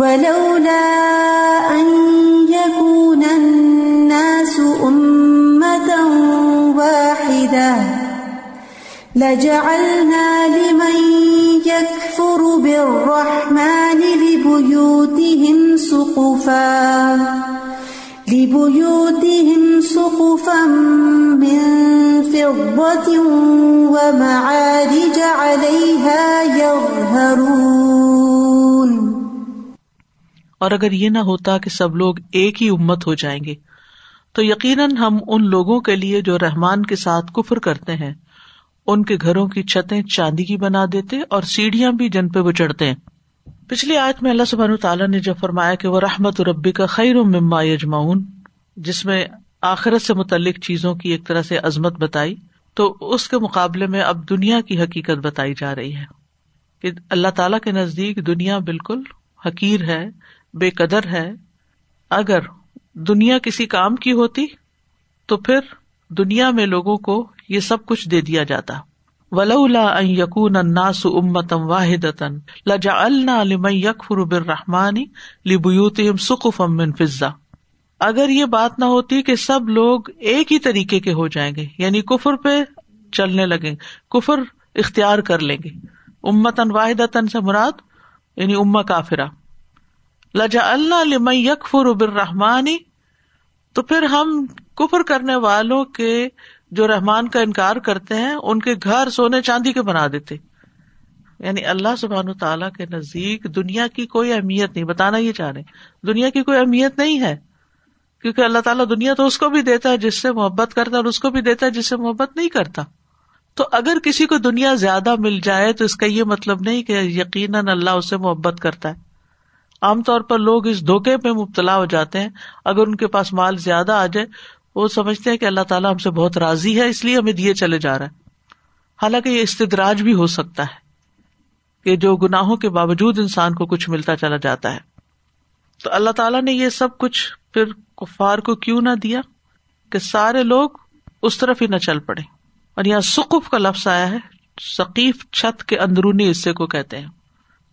ولولا أن يكون الناس أمة واحدة لجعلنا لمن يكفر بالرحمن لبيوتهم سقفا لبيوتهم سقفا من فضة ومعارج عليها يظهرون اور اگر یہ نہ ہوتا کہ سب لوگ ایک ہی امت ہو جائیں گے، تو یقیناً ہم ان لوگوں کے لیے جو رحمان کے ساتھ کفر کرتے ہیں، ان کے گھروں کی چھتیں چاندی کی بنا دیتے اور سیڑھیاں بھی جن پہ وہ چڑھتے ہیں۔ پچھلی آیت میں اللہ سبحانہ تعالیٰ نے جب فرمایا کہ وہ رحمت ربی کا خیر و مما یجمعون جس میں آخرت سے متعلق چیزوں کی ایک طرح سے عظمت بتائی، تو اس کے مقابلے میں اب دنیا کی حقیقت بتائی جا رہی ہے کہ اللہ تعالیٰ کے نزدیک دنیا بالکل حقیر ہے بے قدر ہے۔ اگر دنیا کسی کام کی ہوتی، تو پھر دنیا میں لوگوں کو یہ سب کچھ دے دیا جاتا۔ ولا یقون اناس امتم واحد لجا الم یکفر برحمانی لبیوت سکف من فضا اگر یہ بات نہ ہوتی کہ سب لوگ ایک ہی طریقے کے ہو جائیں گے یعنی کفر پہ چلنے لگیں، کفر اختیار کر لیں گے۔ امتن واحد سے مراد یعنی اما کافرا لجا اللہ لم یکفر برحمانی تو پھر ہم کفر کرنے والوں کے جو رحمان کا انکار کرتے ہیں، ان کے گھر سونے چاندی کے بنا دیتے۔ یعنی اللہ سبحان و تعالیٰ کے نزدیک دنیا کی کوئی اہمیت نہیں، بتانا یہ چاہ رہے دنیا کی کوئی اہمیت نہیں ہے، کیونکہ اللہ تعالیٰ دنیا تو اس کو بھی دیتا ہے جس سے محبت کرتا ہے اور اس کو بھی دیتا ہے جس سے محبت نہیں کرتا۔ تو اگر کسی کو دنیا زیادہ مل جائے تو اس کا یہ مطلب نہیں کہ یقیناً اللہ اسے محبت کرتا ہے۔ عام طور پر لوگ اس دھوکے میں مبتلا ہو جاتے ہیں۔ اگر ان کے پاس مال زیادہ آ جائے، وہ سمجھتے ہیں کہ اللہ تعالیٰ ہم سے بہت راضی ہے، اس لیے ہمیں دیے چلے جا رہا ہے حالانکہ یہ استدراج بھی ہو سکتا ہے کہ جو گناہوں کے باوجود انسان کو کچھ ملتا چلا جاتا ہے۔ تو اللہ تعالیٰ نے یہ سب کچھ پھر کفار کو کیوں نہ دیا؟ کہ سارے لوگ اس طرف ہی نہ چل پڑے۔ اور یہاں سکف کا لفظ آیا ہے ثقیف چھت کے اندرونی حصے کو کہتے ہیں۔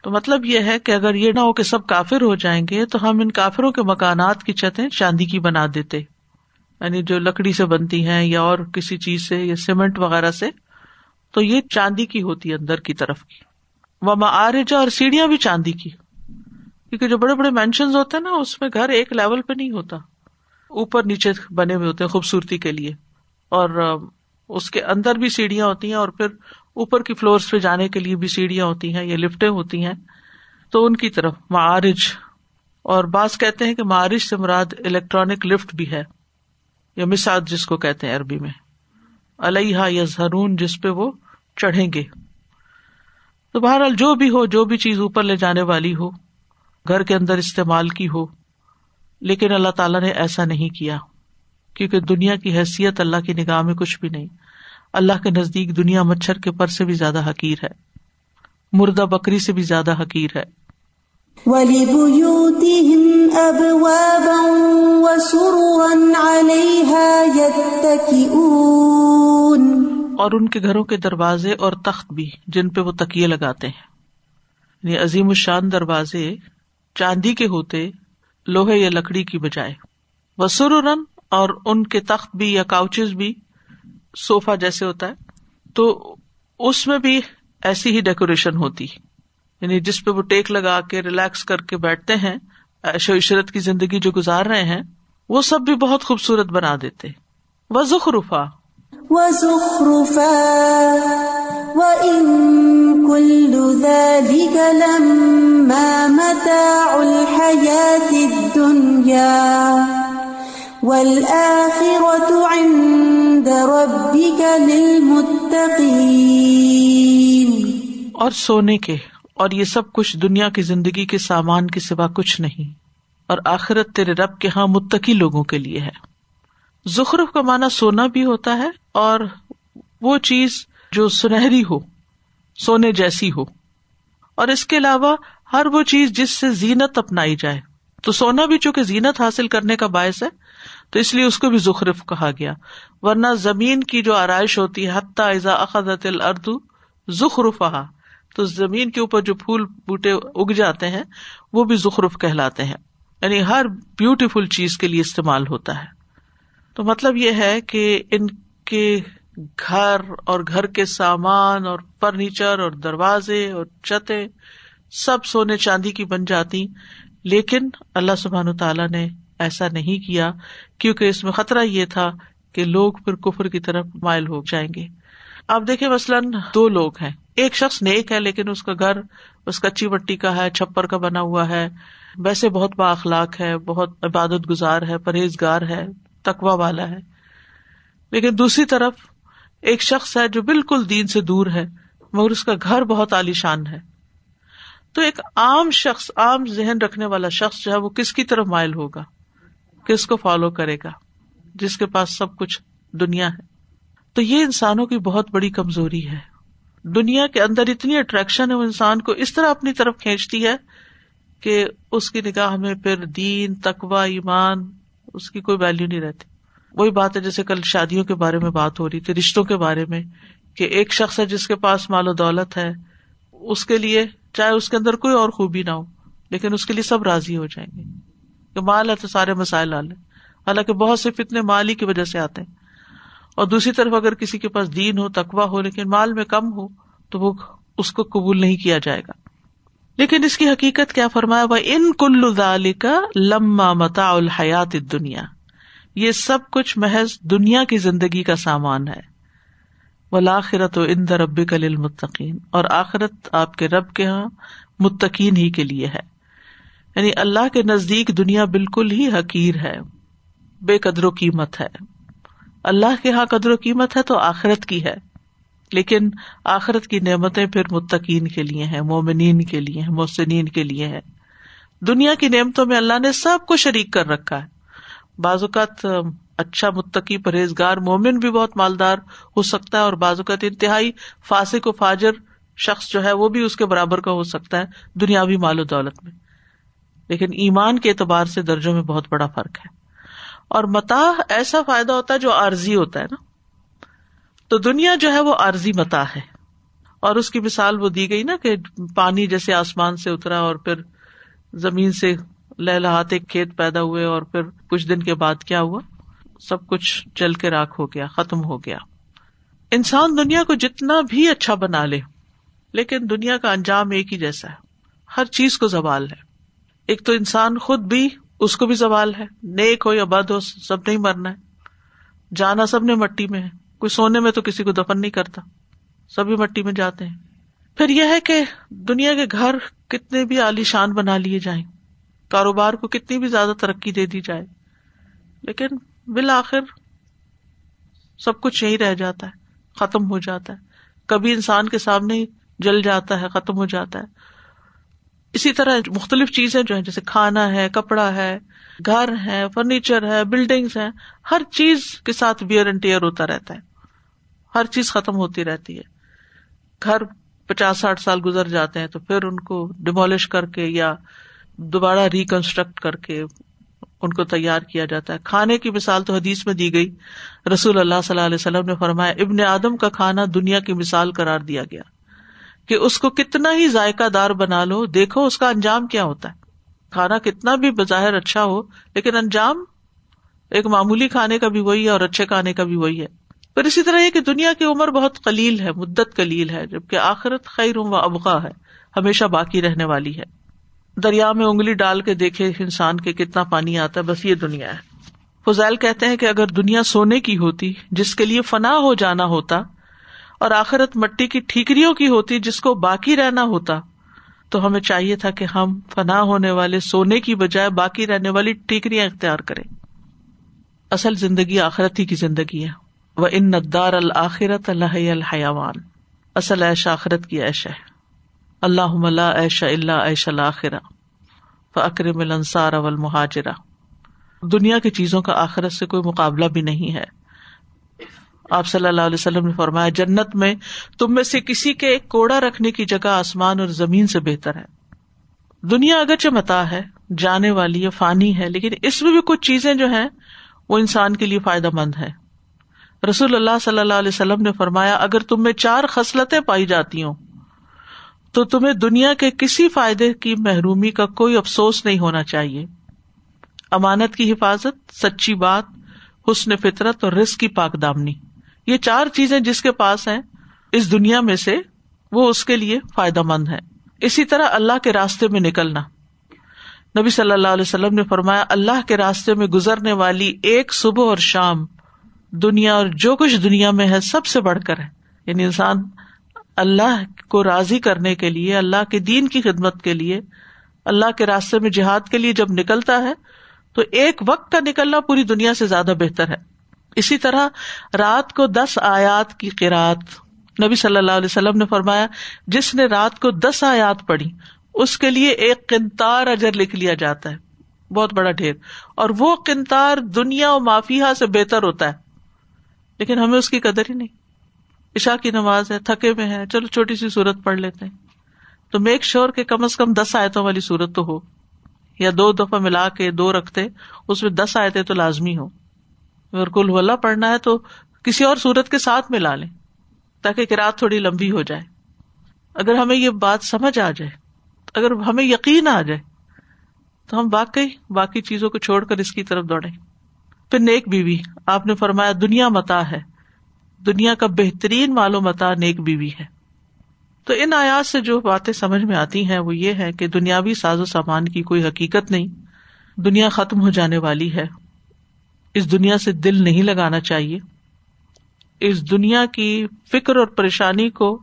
تو مطلب یہ ہے کہ اگر یہ نہ ہو کہ سب کافر ہو جائیں گے، تو ہم ان کافروں کے مکانات کی چھتیں چاندی کی بنا دیتے۔ یعنی جو لکڑی سے بنتی ہیں یا اور کسی چیز سے، یا سیمنٹ وغیرہ سے، تو یہ چاندی کی ہوتی ہے اندر کی طرف کی۔ وہ معارجا اور سیڑھیاں بھی چاندی کی۔ کیونکہ جو بڑے بڑے مینشن ہوتے ہیں نا، اس میں گھر ایک لیول پہ نہیں ہوتا۔ اوپر نیچے بنے ہوئے ہوتے ہیں خوبصورتی کے لیے۔ اور اس کے اندر بھی سیڑھیاں ہوتی ہیں اور پھر اوپر کی فلور پہ جانے کے لیے بھی سیڑھیاں ہوتی ہیں یا لفٹیں ہوتی ہیں، تو ان کی طرف معارج، اور بعض کہتے ہیں کہ معارج سے مراد الیکٹرانک لفٹ بھی ہے، یا مساج جس کو کہتے ہیں عربی میں۔ علیہ یا زہرون جس پہ وہ چڑھیں گے۔ تو بہرحال جو بھی ہو، جو بھی چیز اوپر لے جانے والی ہو، گھر کے اندر استعمال کی ہو، لیکن اللہ تعالیٰ نے ایسا نہیں کیا، کیونکہ دنیا کی حیثیت اللہ کی نگاہ میں کچھ بھی نہیں۔ اللہ کے نزدیک دنیا مچھر کے پر سے بھی زیادہ حقیر ہے۔ مردہ بکری سے بھی زیادہ حقیر ہے۔ اور ان کے گھروں کے دروازے اور تخت بھی جن پہ وہ تکیے لگاتے ہیں۔ یعنی عظیم الشان دروازے چاندی کے ہوتے لوہے یا لکڑی کی بجائے۔ وسرن اور ان کے تخت بھی یا کاؤچز بھی سوفا جیسے ہوتا ہے، تو اس میں بھی ایسی ہی ڈیکوریشن ہوتی یعنی جس پہ وہ ٹیک لگا کے ریلیکس کر کے بیٹھتے ہیں ایشو عشرت کی زندگی جو گزار رہے ہیں، وہ سب بھی بہت خوبصورت بنا دیتے وہ زخرفا اور سونے کے اور یہ سب کچھ دنیا کی زندگی کے سامان کے سوا کچھ نہیں، اور آخرت تیرے رب کے ہاں متقی لوگوں کے لیے ہے۔ زخرف کا معنی سونا بھی ہوتا ہے، اور وہ چیز جو سنہری ہو، سونے جیسی ہو۔ اور اس کے علاوہ ہر وہ چیز جس سے زینت اپنائی جائے۔ تو سونا بھی چونکہ زینت حاصل کرنے کا باعث ہے تو اس لیے اس کو بھی زخرف کہا گیا۔ ورنہ زمین کی جو آرائش ہوتی ہے، حتیٰ اخذت الردو زخرفا تو زمین کے اوپر جو پھول بوٹے اگ جاتے ہیں، وہ بھی زخرف کہلاتے ہیں۔ یعنی ہر بیوٹیفل چیز کے لیے استعمال ہوتا ہے۔ تو مطلب یہ ہے کہ ان کے گھر اور گھر کے سامان اور فرنیچر اور دروازے اور چتے سب سونے چاندی کی بن جاتی، لیکن اللہ سبحان تعالیٰ نے ایسا نہیں کیا، کیونکہ اس میں خطرہ یہ تھا کہ لوگ پھر کفر کی طرف مائل ہو جائیں گے۔ آپ دیکھیں مثلاً دو لوگ ہیں۔ ایک شخص نیک ہے، لیکن اس کا گھر، اس کچی مٹی کا ہے، چھپر کا بنا ہوا ہے۔ ویسے بہت با اخلاق ہے، بہت عبادت گزار ہے، پرہیزگار ہے تقوا والا ہے۔ لیکن دوسری طرف ایک شخص ہے جو بالکل دین سے دور ہے، مگر اس کا گھر بہت عالیشان ہے۔ تو ایک عام شخص، عام ذہن رکھنے والا شخص جو ہے، وہ کس کی طرف مائل ہوگا؟ کس کو فالو کرے گا جس کے پاس سب کچھ دنیا ہے؟ تو یہ انسانوں کی بہت بڑی کمزوری ہے۔ دنیا کے اندر اتنی اٹریکشن ہے، وہ انسان کو اس طرح اپنی طرف کھینچتی ہے کہ اس کی نگاہ میں پھر دین تقوا ایمان، اس کی کوئی ویلو نہیں رہتی۔ وہی بات ہے جیسے کل شادیوں کے بارے میں بات ہو رہی تھی، رشتوں کے بارے میں، کہ ایک شخص ہے جس کے پاس مال و دولت ہے، اس کے لیے چاہے اس کے اندر کوئی اور خوبی نہ ہو، لیکن اس کے لیے سب راضی ہو جائیں گے۔ کہ مال ہے تو سارے مسائل حال ہے حالانکہ بہت سے فتنے مال ہی کی وجہ سے آتے ہیں۔ اور دوسری طرف اگر کسی کے پاس دین ہو تقوا ہو، لیکن مال میں کم ہو، تو وہ اس کو قبول نہیں کیا جائے گا۔ لیکن اس کی حقیقت کیا فرمایا؟ وہ ان کل کا لما متا الحیات دنیا یہ سب کچھ محض دنیا کی زندگی کا سامان ہے۔ ولاخرت و اند رب کل متقین اور آخرت آپ کے رب کے یہاں متقین ہی کے لیے ہے۔ یعنی اللہ کے نزدیک دنیا بالکل ہی حقیر ہے، بے قدر و قیمت ہے۔ اللہ کے یہاں قدر و قیمت ہے تو آخرت کی ہے۔ لیکن آخرت کی نعمتیں پھر متقین کے لیے ہیں، مومنین کے لیے ہیں، محسنین کے لیے ہے دنیا کی نعمتوں میں اللہ نے سب کو شریک کر رکھا ہے۔ بعض اوقات اچھا متقی پرہیزگار مومن بھی بہت مالدار ہو سکتا ہے اور بعض اوقات انتہائی فاسق و فاجر شخص جو ہے وہ بھی اس کے برابر کا ہو سکتا ہے، دنیاوی مال و دولت میں۔ لیکن ایمان کے اعتبار سے درجوں میں بہت بڑا فرق ہے۔ اور متا ایسا فائدہ ہوتا ہے جو عارضی ہوتا ہے نا۔ تو دنیا جو ہے وہ عارضی متا ہے۔ اور اس کی مثال وہ دی گئی نا کہ پانی جیسے آسمان سے اترا اور پھر زمین سے لہلاتے کھیت پیدا ہوئے اور پھر کچھ دن کے بعد کیا ہوا؟ سب کچھ چل کے راک ہو گیا، ختم ہو گیا۔ انسان دنیا کو جتنا بھی اچھا بنا لے، لیکن دنیا کا انجام ایک ہی جیسا ہے۔ ہر چیز کو زوال ہے۔ ایک تو انسان خود بھی اس کو بھی زوال ہے۔ نیک ہو یا بد ہو، سب نہیں مرنا ہے۔ جانا سب نے مٹی میں ہے۔ کوئی سونے میں تو کسی کو دفن نہیں کرتا۔ سبھی مٹی میں جاتے ہیں۔ پھر یہ ہے کہ دنیا کے گھر کتنے بھی عالیشان بنا لیے جائیں۔ کاروبار کو کتنی بھی زیادہ ترقی دے دی جائے۔ لیکن بالآخر سب کچھ یہی رہ جاتا ہے۔ ختم ہو جاتا ہے۔ کبھی انسان کے سامنے جل جاتا ہے، ختم ہو جاتا ہے۔ اسی طرح مختلف چیزیں جو ہے جیسے کھانا ہے، کپڑا ہے، گھر ہے، فرنیچر ہے بلڈنگس ہے ہر چیز کے ساتھ ویئر اینڈ ٹیئر ہوتا رہتا ہے۔ ہر چیز ختم ہوتی رہتی ہے۔ گھر پچاس ساٹھ سال گزر جاتے ہیں تو پھر ان کو ڈیمولش کر کے یا دوبارہ ریکنسٹرکٹ کر کے ان کو تیار کیا جاتا ہے۔ کھانے کی مثال تو حدیث میں دی گئی۔ رسول اللہ صلی اللہ علیہ وسلم نے فرمایا، ابن آدم کا کھانا دنیا کی مثال قرار دیا گیا۔ کہ اس کو کتنا ہی ذائقہ دار بنا لو، دیکھو اس کا انجام کیا ہوتا ہے۔ کھانا کتنا بھی بظاہر اچھا ہو، لیکن انجام ایک معمولی کھانے کا بھی وہی ہے اور اچھے کھانے کا بھی وہی ہے۔ پھر اسی طرح یہ کہ دنیا کی عمر بہت کلیل ہے، مدت کلیل ہے، جبکہ آخرت خیر و ابغا ہے، ہمیشہ باقی رہنے والی ہے۔ دریا میں انگلی ڈال کے دیکھے انسان کے کتنا پانی آتا ہے، بس یہ دنیا ہے۔ فضائل کہتے ہیں کہ اگر دنیا سونے کی ہوتی، جس کے لیے فنا ہو جانا ہوتا اور آخرت مٹی کی ٹھیکریوں کی ہوتی جس کو باقی رہنا ہوتا۔ تو ہمیں چاہیے تھا کہ ہم فنا ہونے والے سونے کی بجائے باقی رہنے والی ٹھیکریاں اختیار کریں۔ اصل زندگی آخرت ہی کی زندگی ہے۔ وہ ان ندار الآخرت اللہ الحیوان اصل ایش آخرت کی ایش ہے۔ اللہ ایش اللہ ایش الآخرا فکرم الانصار والمہاجرہ۔ دنیا کی چیزوں کا آخرت سے کوئی مقابلہ بھی نہیں ہے۔ آپ صلی اللہ علیہ وسلم نے فرمایا، جنت میں تم میں سے کسی کے ایک کوڑا رکھنے کی جگہ آسمان اور زمین سے بہتر ہے۔ دنیا اگرچہ متا ہے، جانے والی ہے فانی ہے، لیکن اس میں بھی کچھ چیزیں جو ہیں، وہ انسان کے لیے فائدہ مند ہے رسول اللہ صلی اللہ علیہ وسلم نے فرمایا، اگر تم میں چار خصلتیں پائی جاتی ہوں، تو تمہیں دنیا کے کسی فائدے کی محرومی کا کوئی افسوس نہیں ہونا چاہیے۔ امانت کی حفاظت، سچی بات، حسن فطرت اور رسک کی پاک دامنی۔ یہ چار چیزیں جس کے پاس ہیں، اس دنیا میں سے وہ اس کے لیے فائدہ مند ہے اسی طرح اللہ کے راستے میں نکلنا۔ نبی صلی اللہ علیہ وسلم نے فرمایا، اللہ کے راستے میں گزرنے والی ایک صبح اور شام، دنیا اور جو کچھ دنیا میں ہے، سب سے بڑھ کر ہے۔ یعنی انسان اللہ کو راضی کرنے کے لیے، اللہ کے دین کی خدمت کے لیے، اللہ کے راستے میں جہاد کے لیے جب نکلتا ہے، تو ایک وقت کا نکلنا پوری دنیا سے زیادہ بہتر ہے۔ اسی طرح رات کو دس آیات کی قرآت نبی صلی اللہ علیہ وسلم نے فرمایا، جس نے رات کو دس آیات پڑھی، اس کے لیے ایک کنتار اجر لکھ لیا جاتا ہے۔ بہت بڑا ڈھیر۔ اور وہ کنتار دنیا و مافیا سے بہتر ہوتا ہے۔ لیکن ہمیں اس کی قدر ہی نہیں۔ عشا کی نماز ہے، تھکے میں ہے چلو چھوٹی سی صورت پڑھ لیتے ہیں۔ تو میک شیور کہ کم از کم دس آیتوں والی صورت تو ہو۔ یا دو دفعہ ملا کے دو رکھتے، اس میں دس آیتیں تو لازمی ہو اگر کل ولہ پڑھنا ہے تو کسی اور صورت کے ساتھ ملا لیں تاکہ کراط تھوڑی لمبی ہو جائے۔ اگر ہمیں یہ بات سمجھ آ جائے، اگر ہمیں یقین آ جائے، تو ہم واقعی باقی چیزوں کو چھوڑ کر اس کی طرف دوڑے پھر نیک بیوی، آپ نے فرمایا دنیا متا ہے۔ دنیا کا بہترین مالو متا نیک بیوی ہے۔ تو ان آیات سے جو باتیں سمجھ میں آتی ہیں، وہ یہ ہے کہ دنیاوی ساز و سامان کی کوئی حقیقت نہیں، دنیا ختم ہو جانے والی ہے۔ اس دنیا سے دل نہیں لگانا چاہیے۔ اس دنیا کی فکر اور پریشانی کو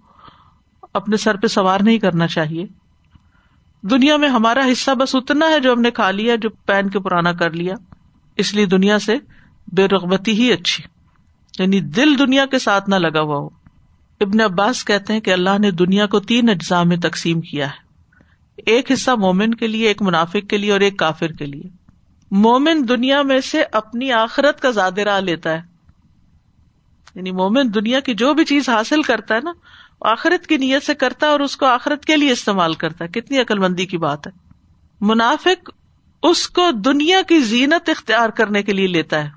اپنے سر پہ سوار نہیں کرنا چاہیے۔ دنیا میں ہمارا حصہ بس اتنا ہے جو ہم نے کھا لیا، جو پہن کے پرانا کر لیا۔ اس لیے دنیا سے بے رغبتی ہی اچھی۔ یعنی دل دنیا کے ساتھ نہ لگا ہوا ہو۔ ابن عباس کہتے ہیں کہ اللہ نے دنیا کو تین اجزاء میں تقسیم کیا ہے۔ ایک حصہ مومن کے لیے، ایک منافق کے لیے اور ایک کافر کے لیے۔ مومن دنیا میں سے اپنی آخرت کا زیادہ راہ لیتا ہے۔ یعنی مومن دنیا کی جو بھی چیز حاصل کرتا ہے نا، آخرت کی نیت سے کرتا ہے اور اس کو آخرت کے لیے استعمال کرتا ہے۔ کتنی عقل مندی کی بات ہے۔ منافق اس کو دنیا کی زینت اختیار کرنے کے لیے لیتا ہے۔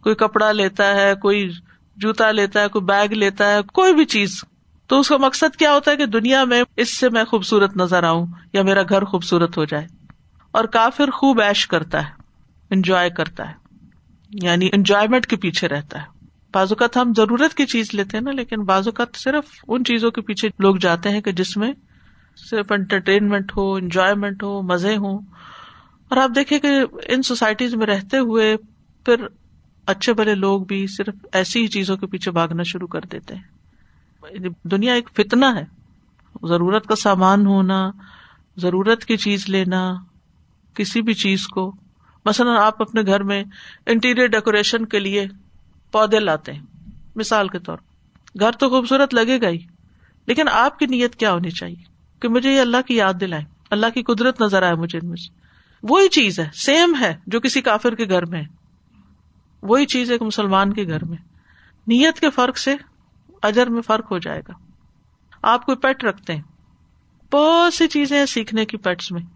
کوئی کپڑا لیتا ہے، کوئی جوتا لیتا ہے، کوئی بیگ لیتا ہے، کوئی بھی چیز۔ تو اس کا مقصد کیا ہوتا ہے کہ دنیا میں اس سے میں خوبصورت نظر آؤں یا میرا گھر خوبصورت ہو جائے۔ اور کافر خوب ایش کرتا ہے۔ انجوائے کرتا ہے۔ یعنی انجوائےمنٹ کے پیچھے رہتا ہے۔ بعض اوقات ہم ضرورت کی چیز لیتے ہیں نا، لیکن بعض اوقات صرف ان چیزوں کے پیچھے لوگ جاتے ہیں کہ جس میں صرف انٹرٹینمنٹ ہو انجوائےمنٹ ہو، مزے ہوں۔ اور آپ دیکھیں کہ ان سوسائٹیز میں رہتے ہوئے پھر اچھے بڑے لوگ بھی صرف ایسی ہی چیزوں کے پیچھے بھاگنا شروع کر دیتے ہیں۔ یعنی دنیا ایک فتنا ہے۔ ضرورت کا سامان ہونا، ضرورت کی چیز لینا، کسی بھی چیز کو مثلاً آپ اپنے گھر میں انٹیریئر ڈیکوریشن کے لیے پودے لاتے ہیں، مثال کے طور گھر تو خوبصورت لگے گا ہی، لیکن آپ کی نیت کیا ہونی چاہیے کہ مجھے یہ اللہ کی یاد دلائے اللہ کی قدرت نظر آئے مجھے ان میں سے۔ وہی چیز ہے سیم ہے جو کسی کافر کے گھر میں وہی چیز ایک مسلمان کے گھر میں۔ نیت کے فرق سے اجر میں فرق ہو جائے گا۔ آپ کوئی پیٹ رکھتے ہیں، بہت سی چیزیں ہیں سیکھنے کی پیٹس میں۔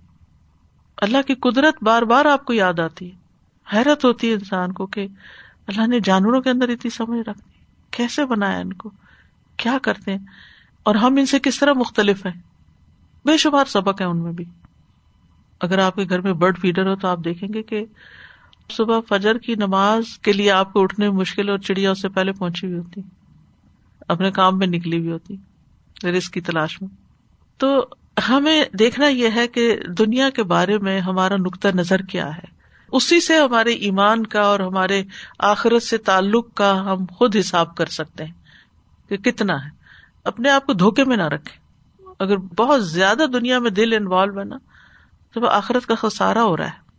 اللہ کی قدرت بار بار آپ کو یاد آتی ہے۔ حیرت ہوتی ہے انسان کو کہ اللہ نے جانوروں کے اندر اتنی سمجھ رکھنی کیسے بنایا ان کو؟ کیا کرتے ہیں؟ اور ہم ان سے کس طرح مختلف ہیں؟ بے شمار سبق ہے ان میں بھی۔ اگر آپ کے گھر میں برڈ فیڈر ہو تو آپ دیکھیں گے کہ صبح فجر کی نماز کے لیے آپ کو اٹھنے میں مشکل اور چڑیا اس سے پہلے پہنچی ہوئی ہوتی۔ اپنے کام میں نکلی ہوئی ہوتی۔ رسک کی تلاش میں۔ تو ہمیں دیکھنا یہ ہے کہ دنیا کے بارے میں ہمارا نقطۂ نظر کیا ہے۔ اسی سے ہمارے ایمان کا اور ہمارے آخرت سے تعلق کا ہم خود حساب کر سکتے ہیں کہ کتنا ہے۔ اپنے آپ کو دھوکے میں نہ رکھے اگر بہت زیادہ دنیا میں دل انوالو ہے نا، تو وہ آخرت کا خسارا ہو رہا ہے۔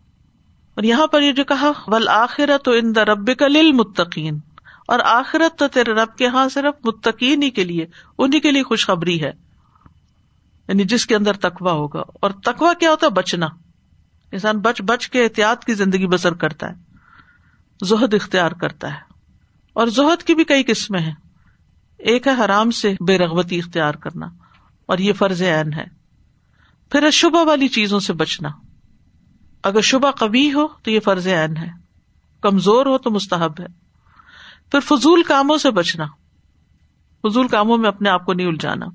اور یہاں پر یہ جو کہا ول آخرت ان دا رب کا لل متقین اور آخرت تو تیرے رب کے یہاں صرف متقین ہی کے لیے انہیں کے لیے خوشخبری ہے۔ یعنی جس کے اندر تقوا ہوگا۔ اور تقوا کیا ہوتا ہے؟ بچنا۔ انسان بچ بچ کے احتیاط کی زندگی بسر کرتا ہے۔ زہد اختیار کرتا ہے۔ اور زہد کی بھی کئی قسمیں ہیں۔ ایک ہے حرام سے بے رغبتی اختیار کرنا۔ اور یہ فرض عین ہے۔ پھر شبہ والی چیزوں سے بچنا۔ اگر شبہ کبھی ہو تو یہ فرض عین ہے۔ کمزور ہو تو مستحب ہے۔ پھر فضول کاموں سے بچنا۔ فضول کاموں میں اپنے آپ کو نہیں الجھانا۔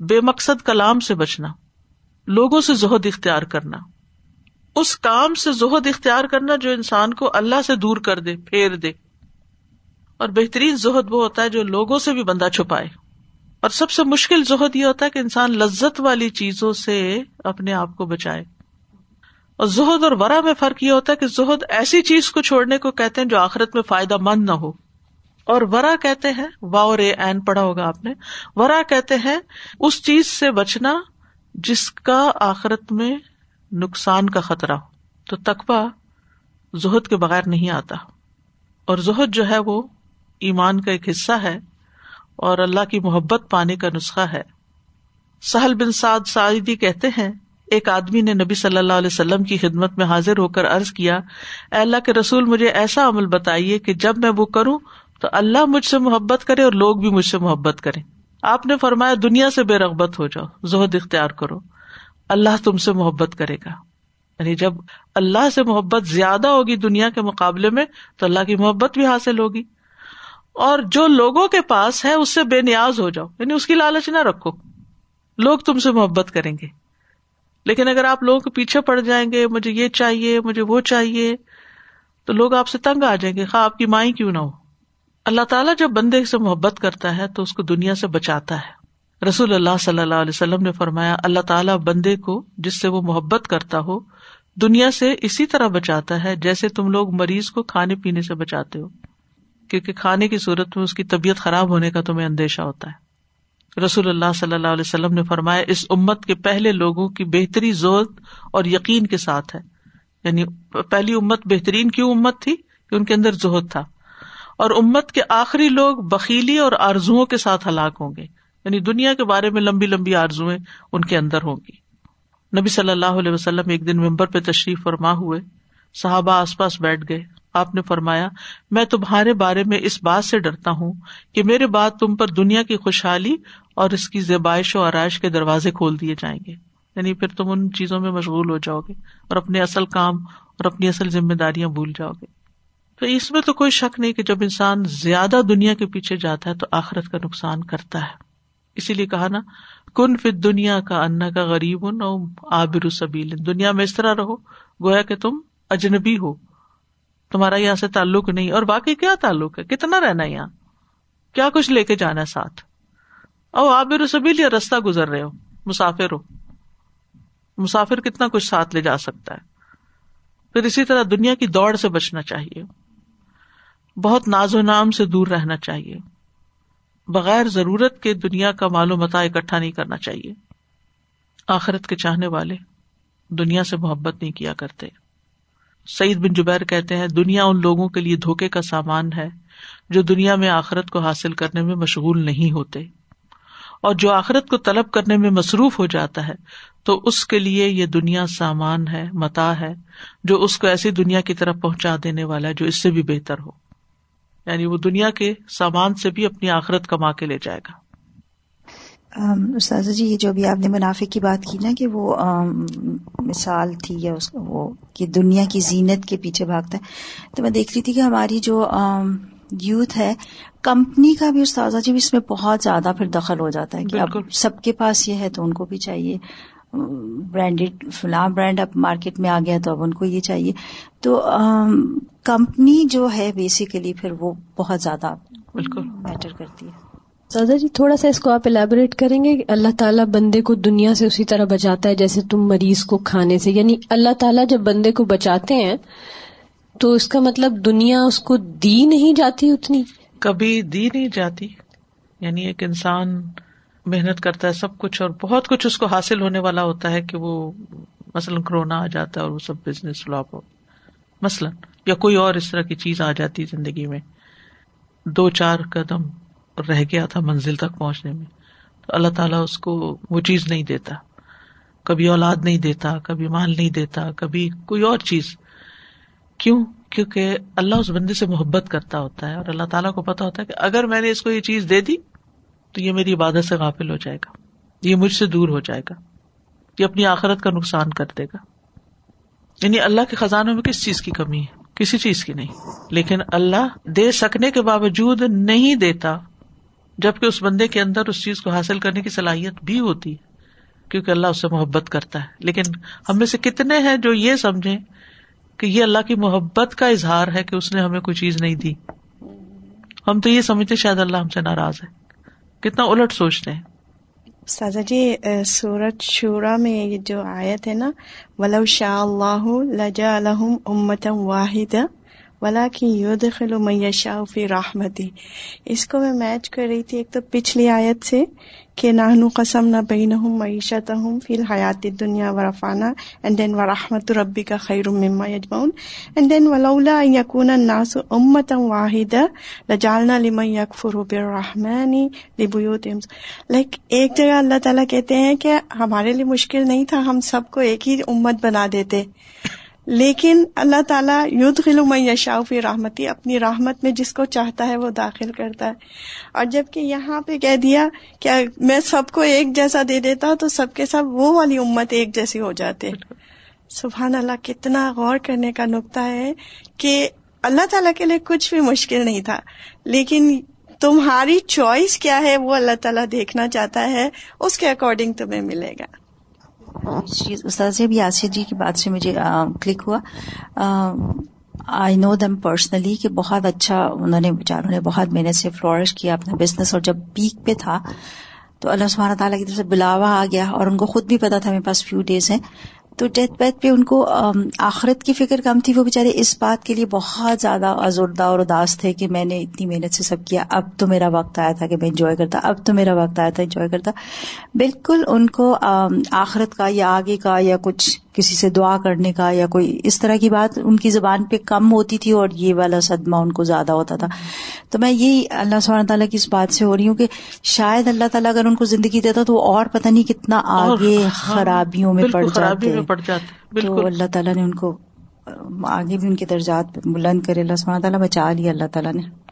بے مقصد کلام سے بچنا، لوگوں سے زہد اختیار کرنا۔ اس کام سے زہد اختیار کرنا جو انسان کو اللہ سے دور کر دے، پھیر دے۔ اور بہترین زہد وہ ہوتا ہے جو لوگوں سے بھی بندہ چھپائے۔ اور سب سے مشکل زہد یہ ہوتا ہے کہ انسان لذت والی چیزوں سے اپنے آپ کو بچائے۔ اور زہد اور ورا میں فرق یہ ہوتا ہے کہ زہد ایسی چیز کو چھوڑنے کو کہتے ہیں جو آخرت میں فائدہ مند نہ ہو۔ اور ورا کہتے ہیں، واؤ رے این پڑھا ہوگا آپ نے، ورا کہتے ہیں، اس چیز سے بچنا جس کا آخرت میں نقصان کا خطرہ ہو۔ تو تقوا زہد کے بغیر نہیں آتا۔ اور زہد جو ہے وہ ایمان کا ایک حصہ ہے اور اللہ کی محبت پانے کا نسخہ ہے۔ سہل بن سعد سعیدی کہتے ہیں، ایک آدمی نے نبی صلی اللہ علیہ وسلم کی خدمت میں حاضر ہو کر ارض کیا، اے اللہ کے رسول مجھے ایسا عمل بتائیے کہ جب میں وہ کروں تو اللہ مجھ سے محبت کرے اور لوگ بھی مجھ سے محبت کرے آپ نے فرمایا دنیا سے بے رغبت ہو جاؤ، زہد اختیار کرو۔ اللہ تم سے محبت کرے گا۔ یعنی جب اللہ سے محبت زیادہ ہوگی دنیا کے مقابلے میں، تو اللہ کی محبت بھی حاصل ہوگی۔ اور جو لوگوں کے پاس ہے، اس سے بے نیاز ہو جاؤ۔ یعنی اس کی لالچ نہ رکھو۔ لوگ تم سے محبت کریں گے۔ لیکن اگر آپ لوگوں کے پیچھے پڑ جائیں گے، مجھے یہ چاہیے، مجھے وہ چاہیے، تو لوگ آپ سے تنگ آ جائیں گے۔ خواہ آپ کی مائیں کیوں نہ ہو اللہ تعالیٰ جب بندے سے محبت کرتا ہے تو اس کو دنیا سے بچاتا ہے۔ رسول اللہ صلی اللہ علیہ وسلم نے فرمایا، اللہ تعالیٰ بندے کو جس سے وہ محبت کرتا ہو، دنیا سے اسی طرح بچاتا ہے جیسے تم لوگ مریض کو کھانے پینے سے بچاتے ہو۔ کیونکہ کھانے کی صورت میں اس کی طبیعت خراب ہونے کا تمہیں اندیشہ ہوتا ہے۔ رسول اللہ صلی اللہ علیہ وسلم نے فرمایا، اس امت کے پہلے لوگوں کی بہتری زور اور یقین کے ساتھ ہے۔ یعنی پہلی امت بہترین کیوں امت تھی؟ کہ ان کے اندر زہد تھا۔ اور امت کے آخری لوگ بکیلی اور آرزو کے ساتھ ہلاک ہوں گے۔ یعنی دنیا کے بارے میں لمبی لمبی آرزویں ان کے اندر ہوں گی۔ نبی صلی اللہ علیہ وسلم ایک دن ممبر پہ تشریف فرما ہوئے۔ صحابہ آس پاس بیٹھ گئے۔ آپ نے فرمایا، میں تمہارے بارے میں اس بات سے ڈرتا ہوں کہ میرے بات تم پر دنیا کی خوشحالی اور اس کی زیبائش و آرائش کے دروازے کھول دیے جائیں گے۔ یعنی پھر تم ان چیزوں میں مشغول ہو جاؤ گے اور اپنے اصل کام اور اپنی اصل ذمہ داریاں بھول جاؤ گے۔ تو اس میں تو کوئی شک نہیں کہ جب انسان زیادہ دنیا کے پیچھے جاتا ہے تو آخرت کا نقصان کرتا ہے۔ اسی لیے کہا نا، کن فت دنیا کا انا کا غریب ان آبر سبیل۔ دنیا میں اس طرح رہو، گویا کہ تم اجنبی ہو۔ تمہارا یہاں سے تعلق نہیں، اور باقی کیا تعلق ہے؟ کتنا رہنا یہاں؟ کیا کچھ لے کے جانا ہے ساتھ؟ او آبر سبیل یا رستہ گزر رہے ہو، مسافر ہو۔ مسافر کتنا کچھ ساتھ لے جا سکتا ہے۔ پھر اسی طرح دنیا کی دوڑ سے بچنا چاہیے۔ بہت ناز و نام سے دور رہنا چاہیے۔ بغیر ضرورت کے دنیا کا مال و متا اکٹھا نہیں کرنا چاہیے۔ آخرت کے چاہنے والے دنیا سے محبت نہیں کیا کرتے۔ سعید بن جبیر کہتے ہیں، دنیا ان لوگوں کے لیے دھوکے کا سامان ہے جو دنیا میں آخرت کو حاصل کرنے میں مشغول نہیں ہوتے۔ اور جو آخرت کو طلب کرنے میں مصروف ہو جاتا ہے، تو اس کے لیے یہ دنیا سامان ہے، متا ہے، جو اس کو ایسی دنیا کی طرف پہنچا دینے والا ہے جو اس سے بھی بہتر ہو۔ یعنی وہ دنیا کے سامان سے بھی اپنی آخرت کما کے لے جائے گا۔ استاذ جی یہ جو بھی آپ نے منافع کی بات کی نا کہ وہ مثال تھی یا اس وہ کہ دنیا کی زینت کے پیچھے بھاگتا ہے۔ تو میں دیکھ رہی تھی کہ ہماری جو یوتھ ہے کمپنی کا بھی استاذہ جی بھی اس میں بہت زیادہ پھر دخل ہو جاتا ہے کہ اب سب کے پاس یہ ہے تو ان کو بھی چاہیے۔ برانڈیڈ فلاں برانڈ اب مارکیٹ میں آ گیا تو اب ان کو یہ چاہیے۔ تو کمپنی جو ہے بیسیکلی پھر وہ بہت زیادہ بالکل۔ میٹر کرتی ہے۔ سادا جی تھوڑا سا اس کو آپ الیبوریٹ کریں گے۔ اللہ تعالیٰ بندے کو دنیا سے اسی طرح بچاتا ہے جیسے تم مریض کو کھانے سے۔ یعنی اللہ تعالیٰ جب بندے کو بچاتے ہیں تو اس کا مطلب دنیا اس کو دی نہیں جاتی اتنی۔ کبھی دی نہیں جاتی۔ یعنی ایک انسان محنت کرتا ہے، سب کچھ، اور بہت کچھ اس کو حاصل ہونے والا ہوتا ہے کہ وہ مثلاً کرونا آ جاتا ہے اور وہ سب بزنس فلاپ ہو۔ مثلاً، یا کوئی اور اس طرح کی چیز آ جاتی زندگی میں۔ دو چار قدم رہ گیا تھا منزل تک پہنچنے میں۔ تو اللہ تعالیٰ اس کو وہ چیز نہیں دیتا۔ کبھی اولاد نہیں دیتا، کبھی مال نہیں دیتا، کبھی کوئی اور چیز۔ کیوں؟ کیونکہ اللہ اس بندے سے محبت کرتا ہوتا ہے اور اللہ تعالیٰ کو پتا ہوتا ہے کہ اگر میں نے اس کو یہ چیز دے دی تو یہ میری عبادت سے غافل ہو جائے گا۔ یہ مجھ سے دور ہو جائے گا۔ یہ اپنی آخرت کا نقصان کر دے گا۔ یعنی اللہ کے خزانوں میں کس چیز کی کمی ہے؟ کسی چیز کی نہیں۔ لیکن اللہ دے سکنے کے باوجود نہیں دیتا، جبکہ اس بندے کے اندر اس چیز کو حاصل کرنے کی صلاحیت بھی ہوتی ہے، کیونکہ اللہ اس سے محبت کرتا ہے۔ لیکن ہم میں سے کتنے ہیں جو یہ سمجھے کہ یہ اللہ کی محبت کا اظہار ہے کہ اس نے ہمیں کوئی چیز نہیں دی۔ ہم تو یہ سمجھتے شاید اللہ ہم سے ناراض ہے۔ کتنا الٹ سوچتے ہیں؟ سازا جی سورت شورا میں یہ جو آیت ہے نا، ولو شاء اللہ لجا الحم امتم واحد ولا کی یود خلو میشا فی رحمتی اس کو میں میچ کر رہی تھی ایک تو پچھلی آیت سے کہ نہنو قسم نہ بین ہوں معیشت ہوں فی الحیات دنیا و رفانہ اینڈ دین و رحمت ربی کا خیر مما یجمعون اینڈ دین ولولا یقون الناس امتا واحد لجالنا لمن یکفر بالرحمن لبیوت لائک ایک جگہ اللہ تعالیٰ کہتے ہیں کہ ہمارے لیے مشکل نہیں تھا، ہم سب کو ایک ہی امت بنا دیتے۔ لیکن اللہ تعالیٰ یدھ خلو میں یشافی رحمتی، اپنی رحمت میں جس کو چاہتا ہے وہ داخل کرتا ہے۔ اور جبکہ یہاں پہ کہہ دیا کہ میں سب کو ایک جیسا دے دیتا تو سب کے سب وہ والی امت ایک جیسی ہو جاتے۔ سبحان اللہ، کتنا غور کرنے کا نقطہ ہے کہ اللہ تعالیٰ کے لیے کچھ بھی مشکل نہیں تھا۔ لیکن تمہاری چوائس کیا ہے وہ اللہ تعالیٰ دیکھنا چاہتا ہے، اس کے اکارڈنگ تمہیں ملے گا۔ چیز استاذ ابھی آصف جی کی بات سے مجھے کلک ہوا۔ آئی نو دم پرسنلی کہ بہت اچھا انہوں نے بیچاروں نے بہت محنت سے فلورش کیا اپنا بزنس اور جب پیک پہ تھا تو اللہ سبحانہ تعالیٰ کی طرف سے بلاوا آ گیا اور ان کو خود بھی پتا تھا میرے پاس فیو ڈیز ہیں۔ تو ڈیتھ بیڈ پہ ان کو آخرت کی فکر کم تھی، وہ بےچارے اس بات کے لیے بہت زیادہ ازردہ اور اداس تھے کہ میں نے اتنی محنت سے سب کیا۔ اب تو میرا وقت آیا تھا کہ میں انجوائے کرتا۔ اب تو میرا وقت آیا تھا انجوائے کرتا۔ بالکل ان کو آخرت کا یا آگے کا یا کچھ کسی سے دعا کرنے کا یا کوئی اس طرح کی بات ان کی زبان پہ کم ہوتی تھی اور یہ والا صدمہ ان کو زیادہ ہوتا تھا۔ تو میں یہی اللہ سبحانہ تعالیٰ کی اس بات سے ہو رہی ہوں کہ شاید اللہ تعالیٰ اگر ان کو زندگی دیتا تو اور پتہ نہیں کتنا آگے ہاں، خرابیوں میں پڑ جاتے۔ تو اللہ تعالیٰ نے ان کو آگے بھی ان کے درجات بلند کرے اللہ سبحانہ تعالیٰ بچا لیا اللہ تعالیٰ نے۔